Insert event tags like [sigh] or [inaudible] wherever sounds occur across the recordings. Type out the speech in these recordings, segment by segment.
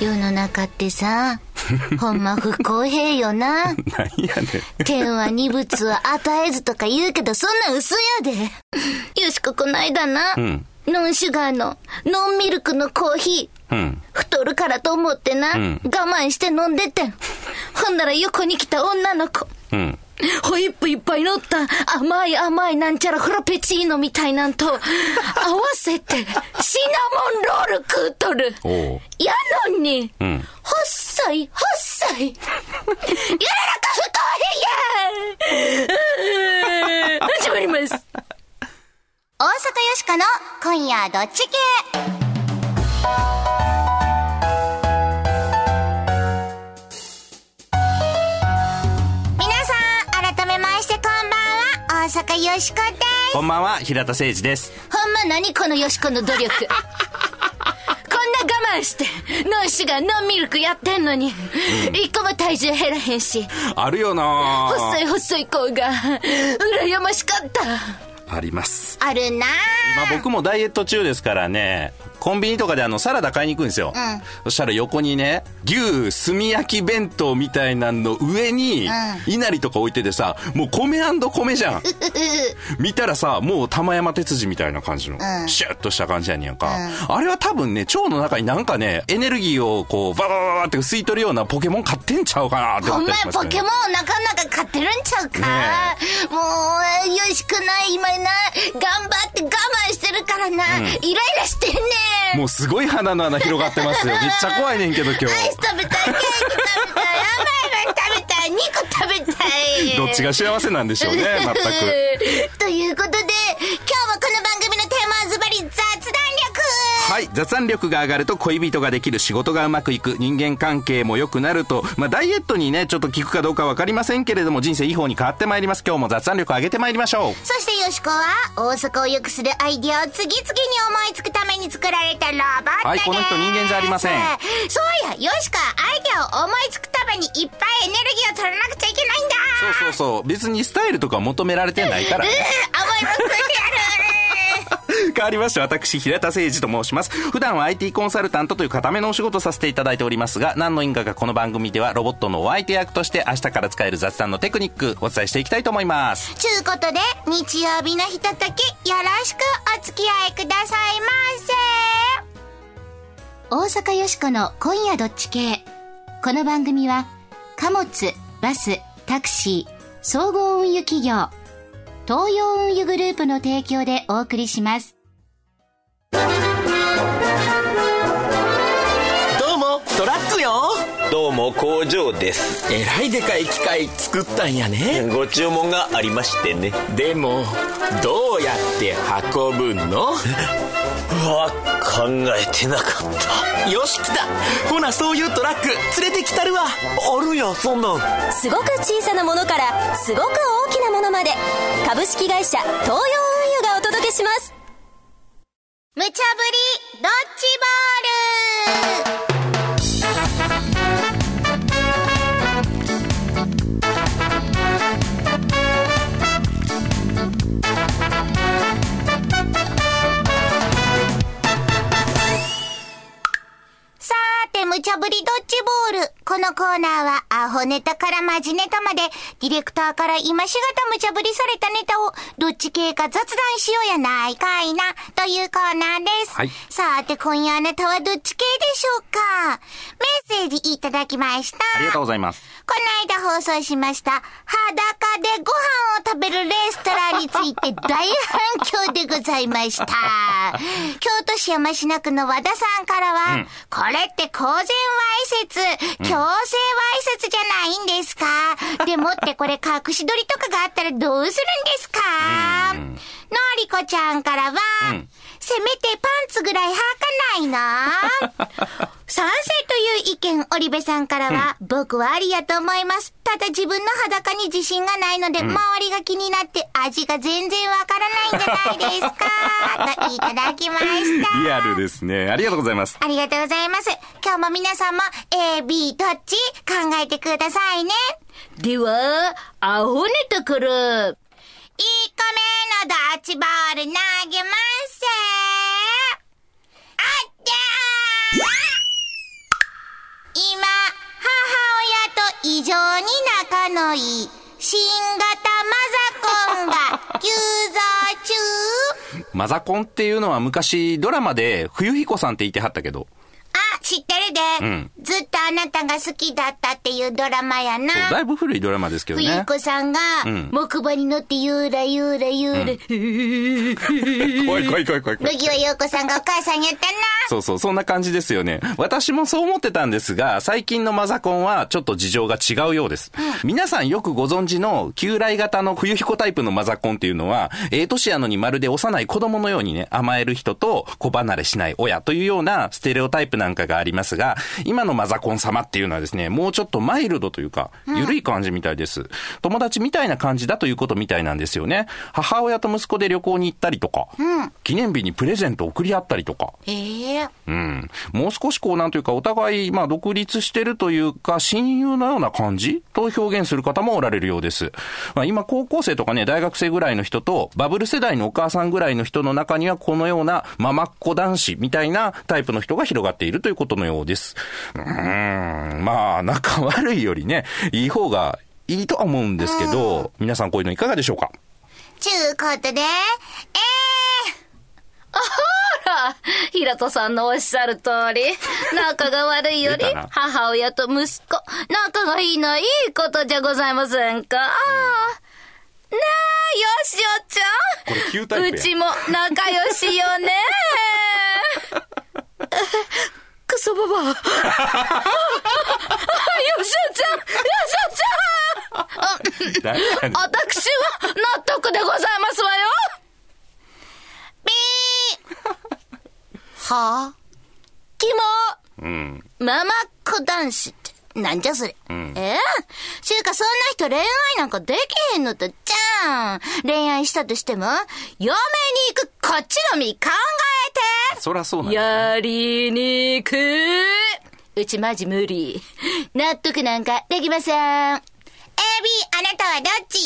世の中ってさ、[laughs] ほんま不公平よな。なんやねん。天は二物は与えずとか言うけど、そんな嘘やで。よしここないだな、んノンシュガーの、ノンミルクのコーヒー。うん。太るからと思ってな、ん我慢して飲んでてん。[laughs] ほんなら横に来た女の子。うん。ホイップいっぱい乗った甘い甘いなんちゃらフラペチーノみたいなんと合わせてシナモンロール食うとる。やのに、うん。細い細い。世の中不公平や [laughs] 始まります。大阪よしかの今夜どっち系？よしこです。こんばんは、平田誠二です。ほんま何このよしこの努力。[laughs] こんな我慢して、ノンシュガー、ノンミルクやってんのに、一個も体重減らへんし、あるよな細い細い子が、羨ましかった。あります。あるな今僕もダイエット中ですからね、コンビニとかであのサラダ買いに行くんですよ。そしたら横にね、牛炭焼き弁当みたいなの上に、いなりとか置いててさ、もう米米じゃん。[laughs] 見たらさ、もう玉山鉄人みたいな感じの、シュッとした感じやねんか。あれは多分ね、腸の中になんかね、エネルギーをこう、ババババって吸い取るようなポケモン買ってんちゃうかなって思ったりしますね。ポケモンなかなか買ってるんちゃうか、もう、よしくない、今な、頑張って我慢してるからな、イライラしてんねん。もうすごい鼻の穴広がってますよ。[laughs] めっちゃ怖いねんけど今日。アイス食べたい、ケーキ食べたい、甘いもん食べたい、肉食べたい。どっちが幸せなんでしょうね、全く。[laughs] ということで、はい。雑談力が上がると恋人ができる仕事がうまくいく人間関係も良くなると、まあダイエットにね、ちょっと効くかどうかわかりませんけれども人生いい方に変わってまいります。今日も雑談力上げてまいりましょう。そしてよしこは、大阪を良くするアイディアを次々に思いつくために作られたロボットです。はいこの人人間じゃありませんそうや、よしこはアイデアを思いつくためにいっぱいエネルギーを取らなくちゃいけないんだそうそうそう。別にスタイルとか求められてないから。うん、甘いもて変わりまして、私、平田誠二と申します。普段は IT コンサルタントという固めのお仕事をさせていただいておりますが、何の因果かこの番組ではロボットのお相手役として明日から使える雑談のテクニックお伝えしていきたいと思います。ちゅうことで、日曜日のひととき、よろしくお付き合いくださいませ。大阪よしこの今夜どっち系。この番組は、貨物、バス、タクシー、総合運輸企業、東洋運輸グループの提供でお送りします。どうもトラックよ。どうも工場です。えらいでかい機械作ったんやね。ご注文がありましてね。でもどうやって運ぶの？うわ考えてなかっよし来た。ほなそういうトラック連れてきたるわ。たあるやそんなん。すごく小さなものからすごく大きなものまで。株式会社東洋運輸がお届けします無茶ぶりドッジボール。さーて、無茶ぶりドッボール。このコーナーは、アホネタからマジネタまで、ディレクターから今しがた無茶ぶりされたネタを、どっち系か雑談しようやないかいな、というコーナーです。はいさて、今夜あなたはどっち系でしょうか?メッセージいただきました。ありがとうございます。この間放送しました、裸でご飯を食べるレストランについて大反響でございました。[laughs] 京都市山科区の和田さんからは、これって公然わいせつ、強制わいせつじゃないんですか？でもってこれ隠し撮りとかがあったらどうするんですか？のりこちゃんからは、せめてパンツぐらい履かないな [laughs] 賛成という意見、織部さんからは、僕はありやと思います。ただ自分の裸に自信がないので、周りが気になって味が全然わからないんじゃないですか [laughs] といただきました。リアルですね。ありがとうございます。ありがとうございます。今日も皆さんも A、B どっち考えてくださいね。では、アホネタから。1個目のドッジボール投げます今、母親と異常に仲のいい新型マザコンが急増中。[laughs] [laughs] マザコンっていうのは昔ドラマで冬彦さんって言ってはったけど。あ知ってるで、んずっとあなたが好きだったっていうドラマやな。だいぶ古いドラマですけど冬ね。彦さんが、ん木馬に乗ってゆらゆらゆら、怖い [laughs] 怖い怖い怖い怖い。野際陽子さんがお母さんやったな。そうそう、そんな感じですよね。私もそう思ってたんですが、最近のマザコンはちょっと事情が違うようです。皆さんよくご存知の旧来型の冬彦タイプのマザコンっていうのは、ええ年やのにまるで幼い子供のようにね、甘える人と子離れしない親というようなステレオタイプなんかがありますが、今のマザコン様っていうのはですね、もうちょっとマイルドというか、緩い感じみたいです。友達みたいな感じだということみたいなんですよね。母親と息子で旅行に行ったりとか、記念日にプレゼント送り合ったりとか、ええうん。もう少しこう、なんというか、お互い、まあ、独立してるというか、親友のような感じと表現する方もおられるようです。まあ、今、高校生とかね、大学生ぐらいの人と、バブル世代のお母さんぐらいの人の中には、このような、ママっ子男子みたいなタイプの人が広がっているということのようです。うーん。まあ、仲悪いよりね、いい方がいいとは思うんですけど、皆さんこういうのいかがでしょうか？ちゅうことで、えほら、平戸さんのおっしゃる通り、[laughs] 仲が悪いより母親と息子、仲がいいのはいいことじゃございませんか？ねえ、よしおちこれ旧タゃん。イプやうちも仲良しよね。[laughs] クソババア。あよしおちゃんよしおちゃんあ私は納得でございますわよ。[laughs] はあキモうん。ママっ子男子なんじゃそれ。んえちゅうか、そんな人恋愛なんかできへんのと、じゃん。恋愛したとしても、嫁に行くこっちの身考えてそらそうな。やりにくい。うちマジ無理。納得なんかできません。AB、あなたはどっち？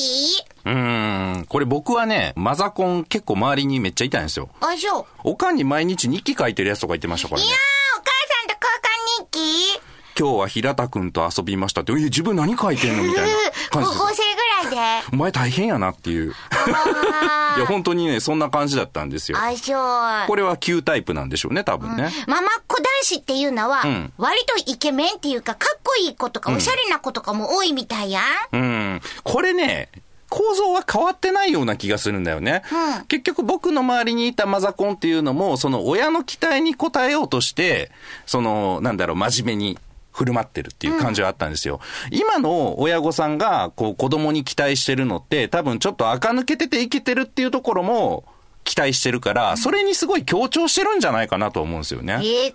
うーん。これ僕はね、マザコン結構周りにめっちゃいたんですよ。あ、そう。おかんに毎日日記書いてるやつとか言ってましたからねいや。ー、お母さんと交換日記今日は平田くんと遊びましたって、え、自分何書いてんのみたいな [laughs] 高感じです校生ぐらいで。お前大変やなっていう。あ [laughs] いや、本当にね、そんな感じだったんですよ。あ、そう。これは旧タイプなんでしょうね、多分ね。ママっ子男子っていうのは、ん割とイケメンっていうか、かっこいい子とか、おしゃれな子とかも多いみたいやん。うん。これね、構造は変わってないような気がするんだよね。うん結局僕の周りにいたマザコンっていうのも、その親の期待に応えようとして、その、なんだろう、真面目に振る舞ってるっていう感じはあったんですよ。今の親御さんが、こう、子供に期待してるのって、多分ちょっと垢抜けてていけてるっていうところも、期待してるから、それにすごい強調してるんじゃないかなと思うんですよね。えー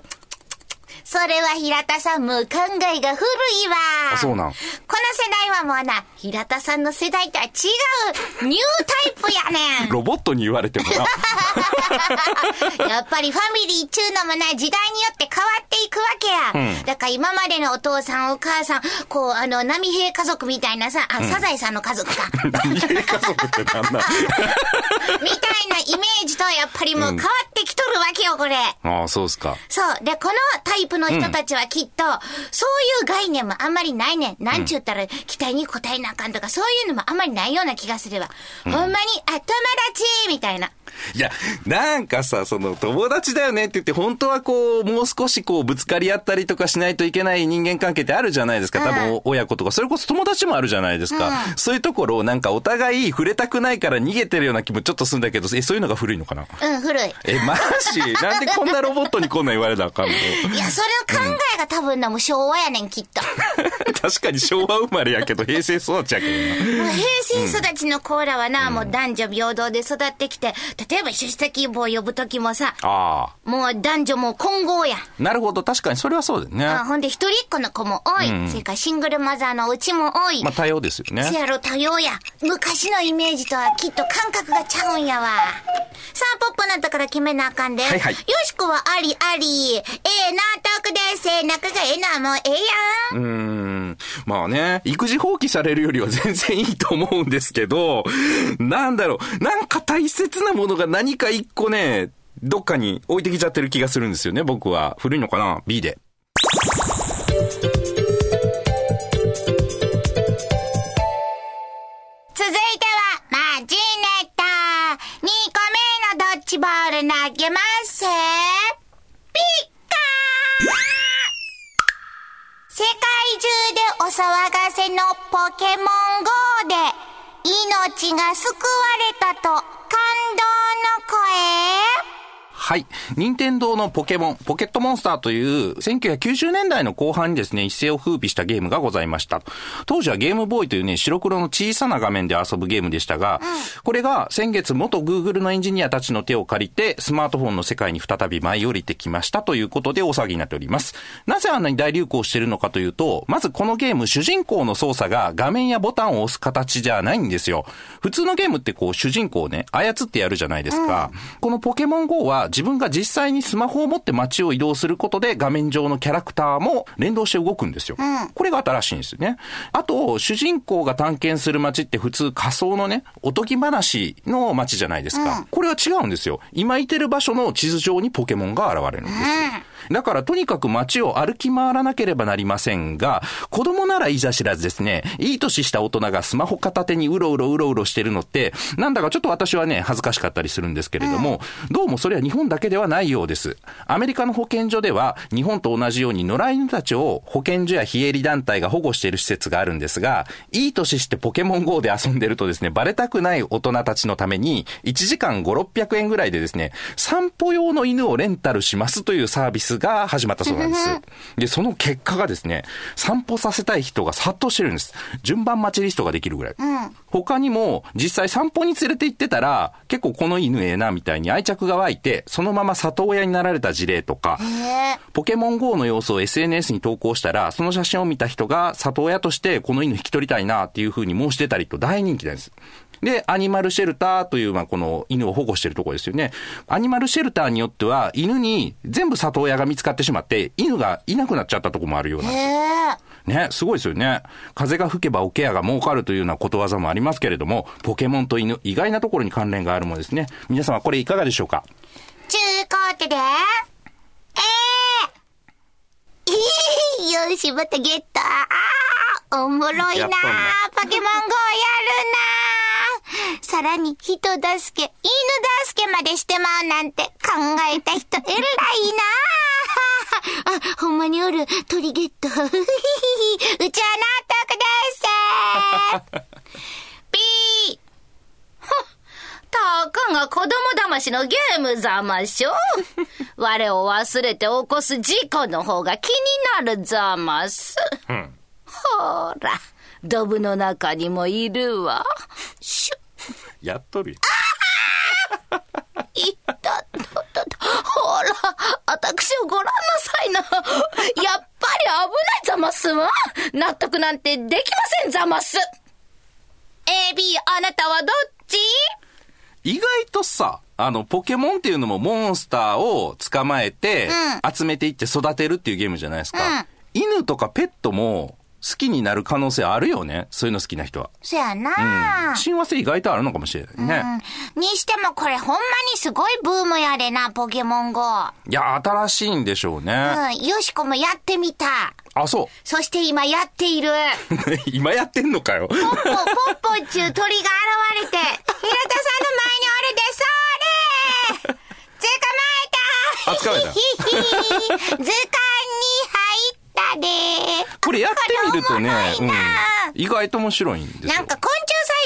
それは平田さんもう考えが古いわ。あそうなんこの世代はもうな、平田さんの世代とは違う、ニュータイプやねん。ロボットに言われてもな。[laughs] やっぱりファミリーっちゅうのもな、時代によって変わっていくわけや。うんだから今までのお父さんお母さん、こう、あの、波平家族みたいなさ、あ、サザエさんの家族か。何家族ってなん？だ [laughs] みたいなイメージとやっぱりもう変わってきとるわけよ、これ。ああ、そうですか。そう。で、このタイプの人たちはきっと、そういう概念もあんまりないねん。なんちゅったら、期待に応えなあかんとか、そういうのもあんまりないような気がするわ。ほんまに、あ、友達みたいな。いや、なんかさ、その、友達だよねって言って、本当はこう、もう少しこう、ぶつかり合ったりとかしないといけない人間関係ってあるじゃないですか。多分、親子とか、それこそ友達もあるじゃないですか。そういうところをなんかお互い触れたくないから逃げてるような気もちょっとするんだけど、え、そういうのが古いのかな？うん、古い。え、マジ？[laughs] なんでこんなロボットにこんなん言われなあかんの？いや、それの考えが多分な、もう昭和やねん、きっと。確かに昭和生まれやけど、平成育ちやけどな。もう平成育ちのコーラはな、もう男女平等で育ってきて、例えば出席簿を呼ぶときもさ、ああ。もう男女もう混合や。なるほど、確かにそれはそうだよね。あほんで一人っ子の子も多い。それからシングルマザーのうちも多い。まあ、多様ですよね。せやろ多様や。昔のイメージとはきっと感覚がちゃうんやわ。さあ、ポップなところ決めなあかんで。はいはいよしこはありあり。ええ納得です。仲がええな、もうええやん。うーん。まあね、育児放棄されるよりは全然いいと思うんですけど、なんだろう、なんか大切なものが何か一個ね、どっかに置いてきちゃってる気がするんですよね、僕は。古いのかな ?B で。続いては、マジネタ。2個目のドッジボール投げます。ピッでお騒がせのポケモン GO で命が救われたと感動の声。はい。任天堂のポケモン、ポケットモンスターという1990年代の後半にですね、一世を風靡したゲームがございました。当時はゲームボーイというね、白黒の小さな画面で遊ぶゲームでしたが、これが先月元 Google のエンジニアたちの手を借りて、スマートフォンの世界に再び舞い降りてきましたということで大騒ぎになっております。なぜあんなに大流行しているのかというと、まずこのゲーム、主人公の操作が画面やボタンを押す形じゃないんですよ。普通のゲームってこう、主人公をね、操ってやるじゃないですか。このポケモン GO は自分が実際にスマホを持って街を移動することで画面上のキャラクターも連動して動くんですよ。これが新しいんですよね。あと、主人公が探検する街って普通仮想のね、おとぎ話の街じゃないですか。これは違うんですよ。今いてる場所の地図上にポケモンが現れるんですよ。だからとにかく街を歩き回らなければなりませんが、子供ならいざ知らずですね、いい年した大人がスマホ片手にうろうろうろうろしてるのって、なんだかちょっと私はね、恥ずかしかったりするんですけれども、どうもそれは日本だけではないようです。アメリカの保健所では、日本と同じように野良犬たちを保健所や非営利団体が保護している施設があるんですが、いい年してポケモン GO で遊んでるとですね、バレたくない大人たちのために、1時間5、600円ぐらいでですね、散歩用の犬をレンタルしますというサービスが始まったそうなんです。で、その結果がですね、散歩させたい人が殺到してるんです。順番待ちリストができるぐらい。他にも、実際散歩に連れて行ってたら、結構この犬ええなみたいに愛着が湧いて、そのまま里親になられた事例とか、ポケモン GO の様子を SNS に投稿したら、その写真を見た人が里親としてこの犬引き取りたいなっていう風に申し出たりと大人気なんです。で、アニマルシェルターという、まあ、この犬を保護してるところですよね。アニマルシェルターによっては、犬に全部里親が見つかってしまって、犬がいなくなっちゃったところもあるようなんです。えね、すごいですよね。風が吹けばおケアが儲かるというようなことわざもありますけれども、ポケモンと犬、意外なところに関連があるものですね。皆様これいかがでしょうか？ちゅうことで、ええー、よし、またゲット。おもろいなポケモン GO やるなさらに、人助け、犬助けまでしてまうなんて考えた人、偉いな [laughs] あ、ほんまにおる、鳥ゲット。[laughs] うちは納得です。[laughs] ピーたかが子供騙しのゲームざましょ。我を忘れて起こす事故の方が気になるざます。ほら、ドブの中にもいるわ。シュッやっとるよ。いったととと。ほら、私をご覧なさいな。[laughs] やっぱり危ないざますわ。納得なんてできませんざます。A、B、あなたはどっち？意外とさ、あの、ポケモンっていうのもモンスターを捕まえて、集めていって育てるっていうゲームじゃないですか。犬とかペットも好きになる可能性あるよね。そういうの好きな人は。そやな、親和性意外とあるのかもしれないね。うん。にしてもこれほんまにすごいブームやでな、ポケモン GO。いや、新しいんでしょうね。うん。よしこもやってみた。あ、そそして今やっている。う。[laughs] 今やってんのかよ。ポッポ、ポッポっちゅう鳥が現れて、平田さんの前におるで、[laughs] それ捕まえたあ捕まえた図鑑に入でこれやってみるとね、うん。意外と面白いんですよ。なんか昆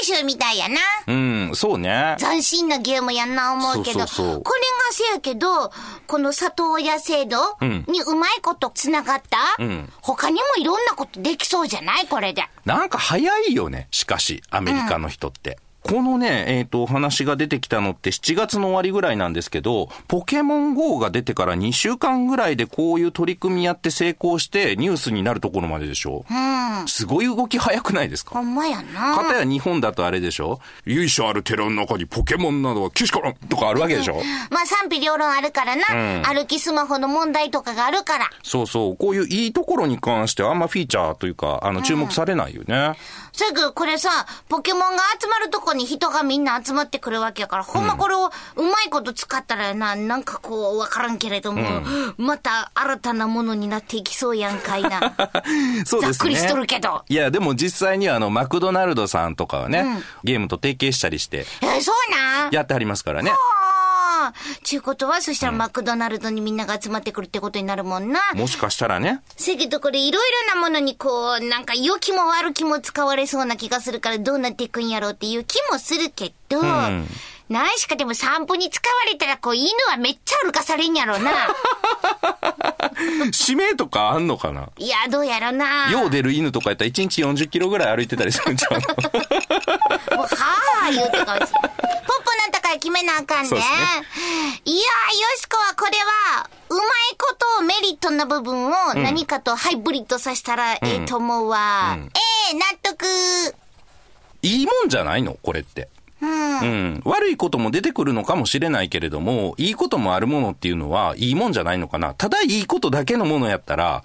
虫採集みたいやな。うん、そうね。斬新なゲームやんな思うけど、そうそうそうこれがせやけど、この里親制度んにうまいこと繋がった、うん他にもいろんなことできそうじゃない？これで。なんか早いよね、しかし、アメリカの人って。このね、えっ、と、お話が出てきたのって7月の終わりぐらいなんですけど、ポケモン GO が出てから2週間ぐらいでこういう取り組みやって成功してニュースになるところまででしょ？うん。すごい動き早くないですか？ほんまやな。かたや日本だとあれでしょ？由緒ある寺の中にポケモンなどはけしからんとかあるわけでしょ？まあ賛否両論あるからな、歩きスマホの問題とかがあるから。そうそう。こういういいところに関してはあんまフィーチャーというか、あの、注目されないよね。そやけどこれさ、ポケモンが集まるとこに人がみんな集まってくるわけやから、ほんまこれをうまいこと使ったらな、なんかこう、わからんけれども、また新たなものになっていきそうやんかいな。[laughs] そうですね。ざっくりしとるけど。いや、でも実際にはあの、マクドナルドさんとかはね、ゲームと提携したりして、え、そうなん？やってはりますからね。あちゅうことは、そしたらマクドナルドにみんなが集まってくるってことになるもんな。もしかしたらね。せやけどこれいろいろなものにこう、なんか良きも悪きも使われそうな気がするからどうなっていくんやろうっていう気もするけど、ん何しかでも散歩に使われたらこう犬はめっちゃ歩かされんやろな。[laughs] 指名とかあんのかな？いや、どうやろな。よう出る犬とかやったら1日40キロぐらい歩いてたりするんちゃうの？[laughs] もう、はぁ、言うてかもしれん。ポッポなんだから決めなあかんね。そうですねいやー、よしこはこれは、うまいことをメリットな部分を何かとハイブリッドさせたらええと思うわ。ええ納得。いいもんじゃないの？これって。うん。悪いことも出てくるのかもしれないけれども、いいこともあるものっていうのは、いいもんじゃないのかな？ただいいことだけのものやったら、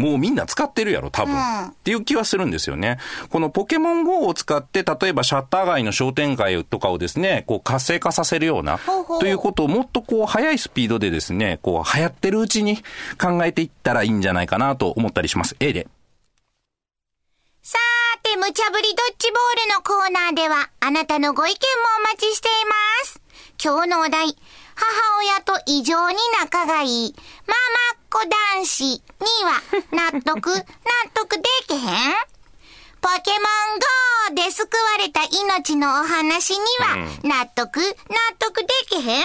もうみんな使ってるやろ、多分。っていう気はするんですよね。このポケモン GO を使って、例えばシャッター街の商店街とかをですね、こう活性化させるような、ほうほうということをもっとこう速いスピードでですね、こう流行ってるうちに考えていったらいいんじゃないかなと思ったりします。A で。さーて、無茶ぶりドッジボールのコーナーでは、あなたのご意見もお待ちしています。今日のお題、母親と異常に仲がいい、ママっ子男子には、[laughs] 納得、納得できへん？ポケモン GO で救われた命のお話には、納得、納得できへん？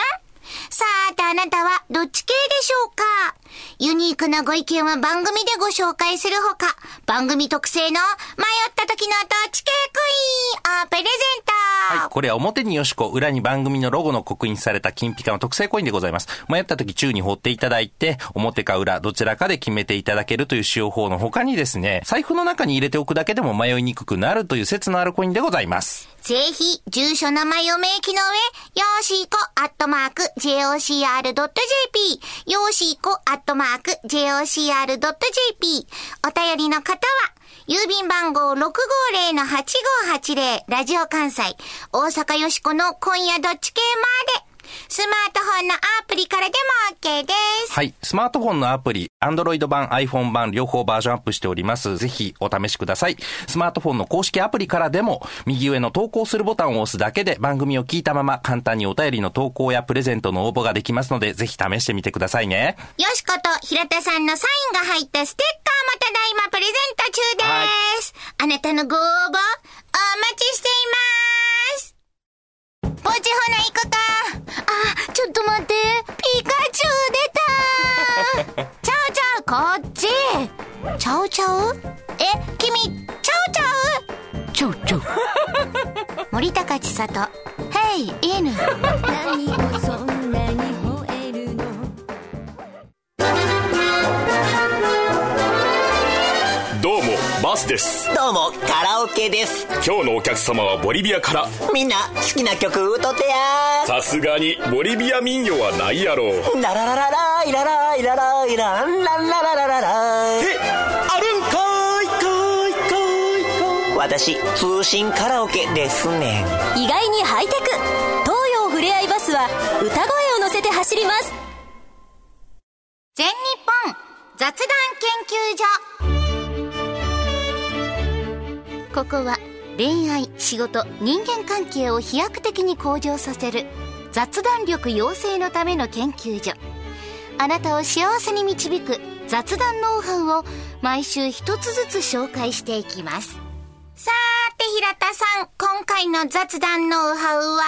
さーてあなたはどっち系でしょうか？ユニークなご意見は番組でご紹介するほか、番組特製の迷った時のどっち系クイーンをプレゼント、はい。これは表によしこ、裏に番組のロゴの刻印された金ピカの特製コインでございます。迷った時宙に放っていただいて、表か裏、どちらかで決めていただけるという使用法の他にですね、財布の中に入れておくだけでも迷いにくくなるという説のあるコインでございます。ぜひ、住所名前を明記の上、よーしーこ、アットマーク、jocr.jp、よーしーこ、アットマーク、jocr.jp、お便りの方は、郵便番号650-8580、ラジオ関西、大阪よしこの今夜どっち系まで、スマートフォンのアプリからでも OK です。はい。スマートフォンのアプリ、Android 版、iPhone 版、両方バージョンアップしております。ぜひお試しください。スマートフォンの公式アプリからでも、右上の投稿するボタンを押すだけで番組を聞いたまま簡単にお便りの投稿やプレゼントの応募ができますので、ぜひ試してみてくださいね。よしこと平田さんのサインが入ったステッカーもただいまプレゼント中です。あなたのご応募、お待ちしています。ポチほな行くか。こっち。ちゃうちゃうえ、君、ちゃうちゃうちゃうちゃう。森高千里。ヘイ、犬。何をそんなにバスです。どうもカラオケです。今日のお客様はボリビアから。みんな好きな曲歌ってやさすがにボリビア民謡はないやろララララライラライラライランランラララララえあるんかいかいかいか私通信カラオケですね。ん意外にハイテク。東洋ふれあいバスは歌声を乗せて走ります。全日本雑談研究所ここは恋愛仕事人間関係を飛躍的に向上させる雑談力養成のための研究所。あなたを幸せに導く雑談ノウハウを毎週一つずつ紹介していきます。さーて平田さん今回の雑談ノウハウは？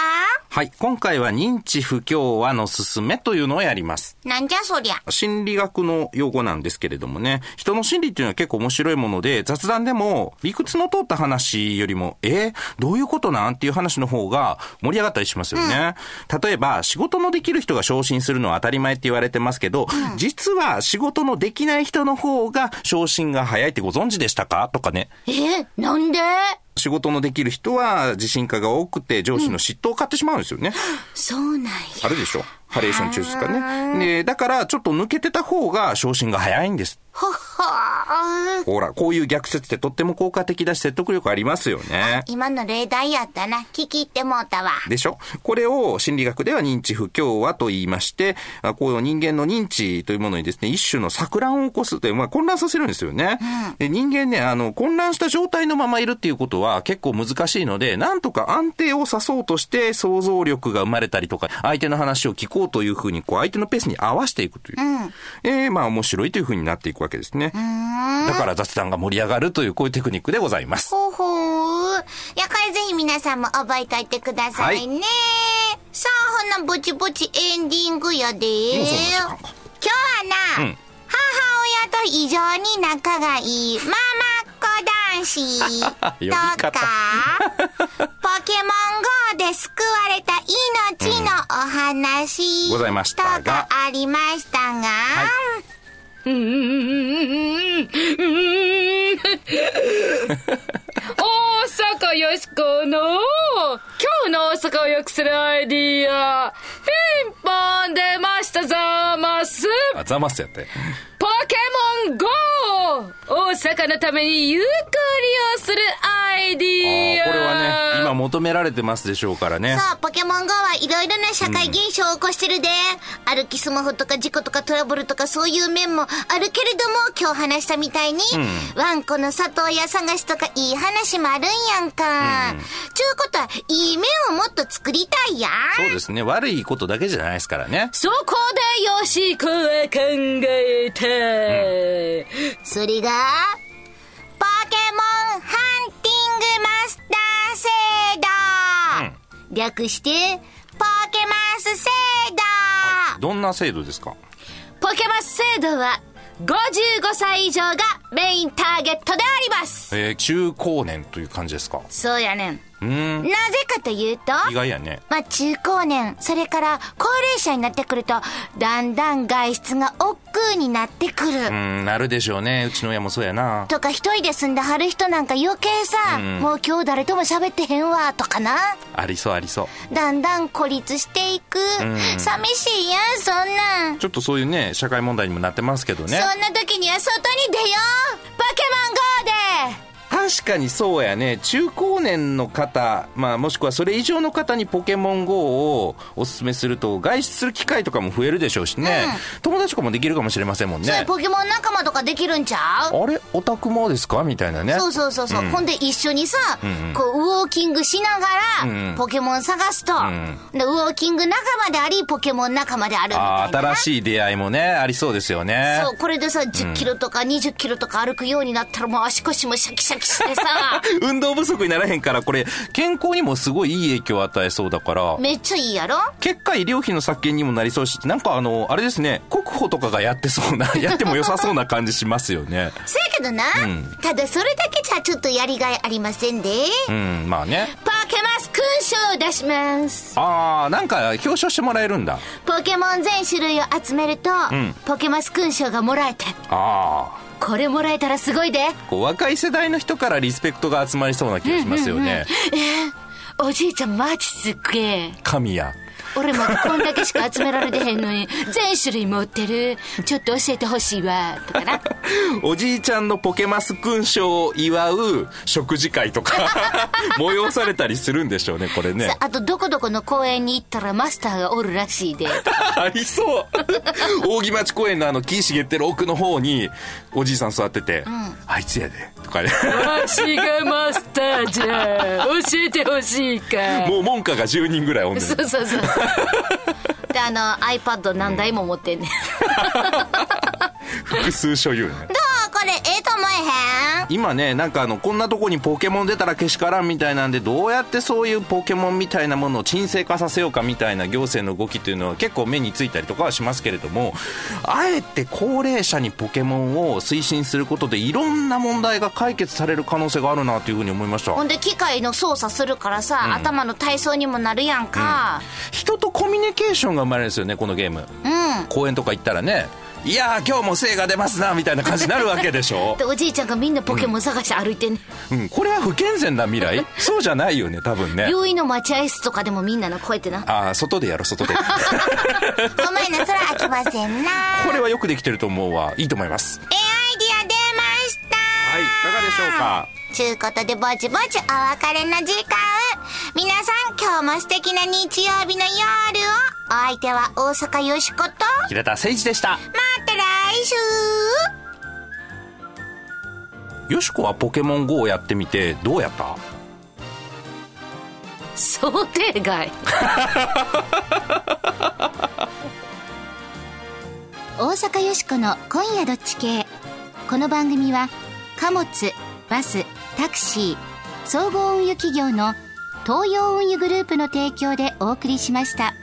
はい。今回は認知不協和のすすめというのをやります。なんじゃそりゃ。心理学の用語なんですけれどもね、人の心理っていうのは結構面白いもので、雑談でも理屈の通った話よりも、えー？どういうことなん？っていう話の方が盛り上がったりしますよね。例えば、仕事のできる人が昇進するのは当たり前って言われてますけど、実は仕事のできない人の方が昇進が早いってご存知でしたか？とかね。えなんで？仕事のできる人は自信家が多くて上司の嫉妬を買ってしまうんですよね。[gasps] そうなんやあるでしょハレーション中ですかね。で、だからちょっと抜けてた方が昇進が早いんです。ほら、こういう逆説ってとっても効果的だし説得力ありますよね。今の例題やったな。聞き入ってもうたわ。でしょ？これを心理学では認知不協和と言いまして、あこう人間の認知というものにですね、一種の錯乱を起こすという、まあ混乱させるんですよね。で人間ね、あの、混乱した状態のままいるっていうことは結構難しいので、なんとか安定をさそうとして想像力が生まれたりとか、相手の話を聞こうというふうに、こう相手のペースに合わせていくという。えーまあ面白いというふうになっていくわけですね。だから雑談が盛り上がるというこういうテクニックでございます。ほうほう。いや、これぜひ皆さんも覚えておいてくださいね。さあ、ほな、ぼちぼちエンディングやで。今日はな、うん母親と非常に仲がいいママっ子男子 [laughs] と方か、[laughs] ポケモン GO で救われた命のお話、ございましたがとかありましたが、うーんうーん大阪よしこの今日の大阪を良くするアイディアピンポン出ましたざますあ、ざますやって。ポケモン GO! 大阪のためにゆっくりをするアイディアこれはね、今求められてますでしょうからね。そう、ポケモン GO はいろいろな社会現象を起こしてるで。歩きスマホとか事故とかトラブルとかそういう面もあるけれども、今日話したみたいに、ワンコの里親探しとかいい話もあるんやんか。ちゅうことは、いい面をもっと作りたいやん。そうですね。悪いことだけじゃないですからね。そこでよしこは考えた、それが、ポケモン略して、ポケマス制度、どんな制度ですか？ポケマス制度は55歳以上がメインターゲットであります。えー、中高年という感じですか？そうやねん。なぜかというと、意外やね。まあ、中高年、それから高齢者になってくると、だんだん外出が億劫になってくる。うーん、なるでしょうね。うちの親もそうやな。とか一人で住んではる人なんか余計さ、もう今日誰とも喋ってへんわ、とかな。ありそうありそう。だんだん孤立していく。寂しいやん、そんなん。ちょっとそういうね、社会問題にもなってますけどね。そんな時には外に出ようポケモン GO で確かにそうやね。中高年の方、まあもしくはそれ以上の方にポケモン GO をおすすめすると、外出する機会とかも増えるでしょうしね。友達とかもできるかもしれませんもんね。ポケモン仲間とかできるんちゃう？あれ？オタクもですか？みたいなね。そうそうそうそう、ほんで一緒にさ、こうウォーキングしながら、ポケモン探すと、でウォーキング仲間でありポケモン仲間であるみたいな新しい出会いもね、ありそうですよね。そうこれでさ10キロとか20キロとか歩くようになったらもう足腰もシャキシャキしてさ。[laughs] 運動不足にならへんから、これ、健康にもすごいいい影響を与えそうだから、めっちゃいいやろ？結果医療費の削減にもなりそうし、なんかあの、あれですね、国保とかがやってそうな、[laughs] やっても良さそうな感じしますよね。せやけどな、ただそれだけじゃちょっとやりがいありませんで、うん、まあね。ポケマス勲章を出します。あー、なんか表彰してもらえるんだ。ポケモン全種類を集めると、ポケマス勲章がもらえて。あこれもらえたらすごいでー。こう若い世代の人からリスペクトが集まりそうな気がしますよね。おじいちゃんマジすっげえ神谷。俺まだこんだけしか集められてへんのに全種類持ってる。ちょっと教えてほしいわ。とかな。[laughs] おじいちゃんのポケマス勲章を祝う食事会とか、[laughs] 催されたりするんでしょうね、これね。あとどこどこの公園に行ったらマスターがおるらしいで。[laughs] ありそう。扇町公園のあの木茂ってる奥の方に、おじいさん座ってて、あいつやで、とかね。わしがマスターじゃ。教えてほしいか。もう門下が10人ぐらいおんねん。そうそうそう。[laughs] であの iPad 何台も持ってんねん。複数所有ね。どうこれええと思えへん？今ね、なんかあの、こんなとこにポケモン出たらけしからんみたいなんで、どうやってそういうポケモンみたいなものを沈静化させようかみたいな行政の動きっていうのは結構目についたりとかはしますけれども、あえて高齢者にポケモンを推進することでいろんな問題が解決される可能性があるなというふうに思いました。ほんで機械の操作するからさ、頭の体操にもなるやんか、人とコミュニケーションが生まれるんですよねこのゲーム、公園とか行ったらねいやー今日も精が出ますなみたいな感じになるわけでしょ？[laughs] でおじいちゃんがみんなポケモン探して歩いてんねん、うんこれは不健全な未来？[laughs] そうじゃないよね多分ね。病院の待合室とかでもみんなのこうやってな。ああ外でやろ外で。[laughs] ごめんなそれ飽きませんな。これはよくできてると思うわ。いいと思います。ええアイディア出まがでしょうか？ちゅうことで、ぼちぼちお別れの時間。皆さん、今日も素敵な日曜日の夜を。お相手は大阪よしこと。平田誠一でしたまた来週よしこはポケモン GO をやってみてどうやった？想定外。[laughs] 大阪よしこの今夜どっち系この番組は貨物バスタクシー総合運輸企業の東洋運輸グループの提供でお送りしました。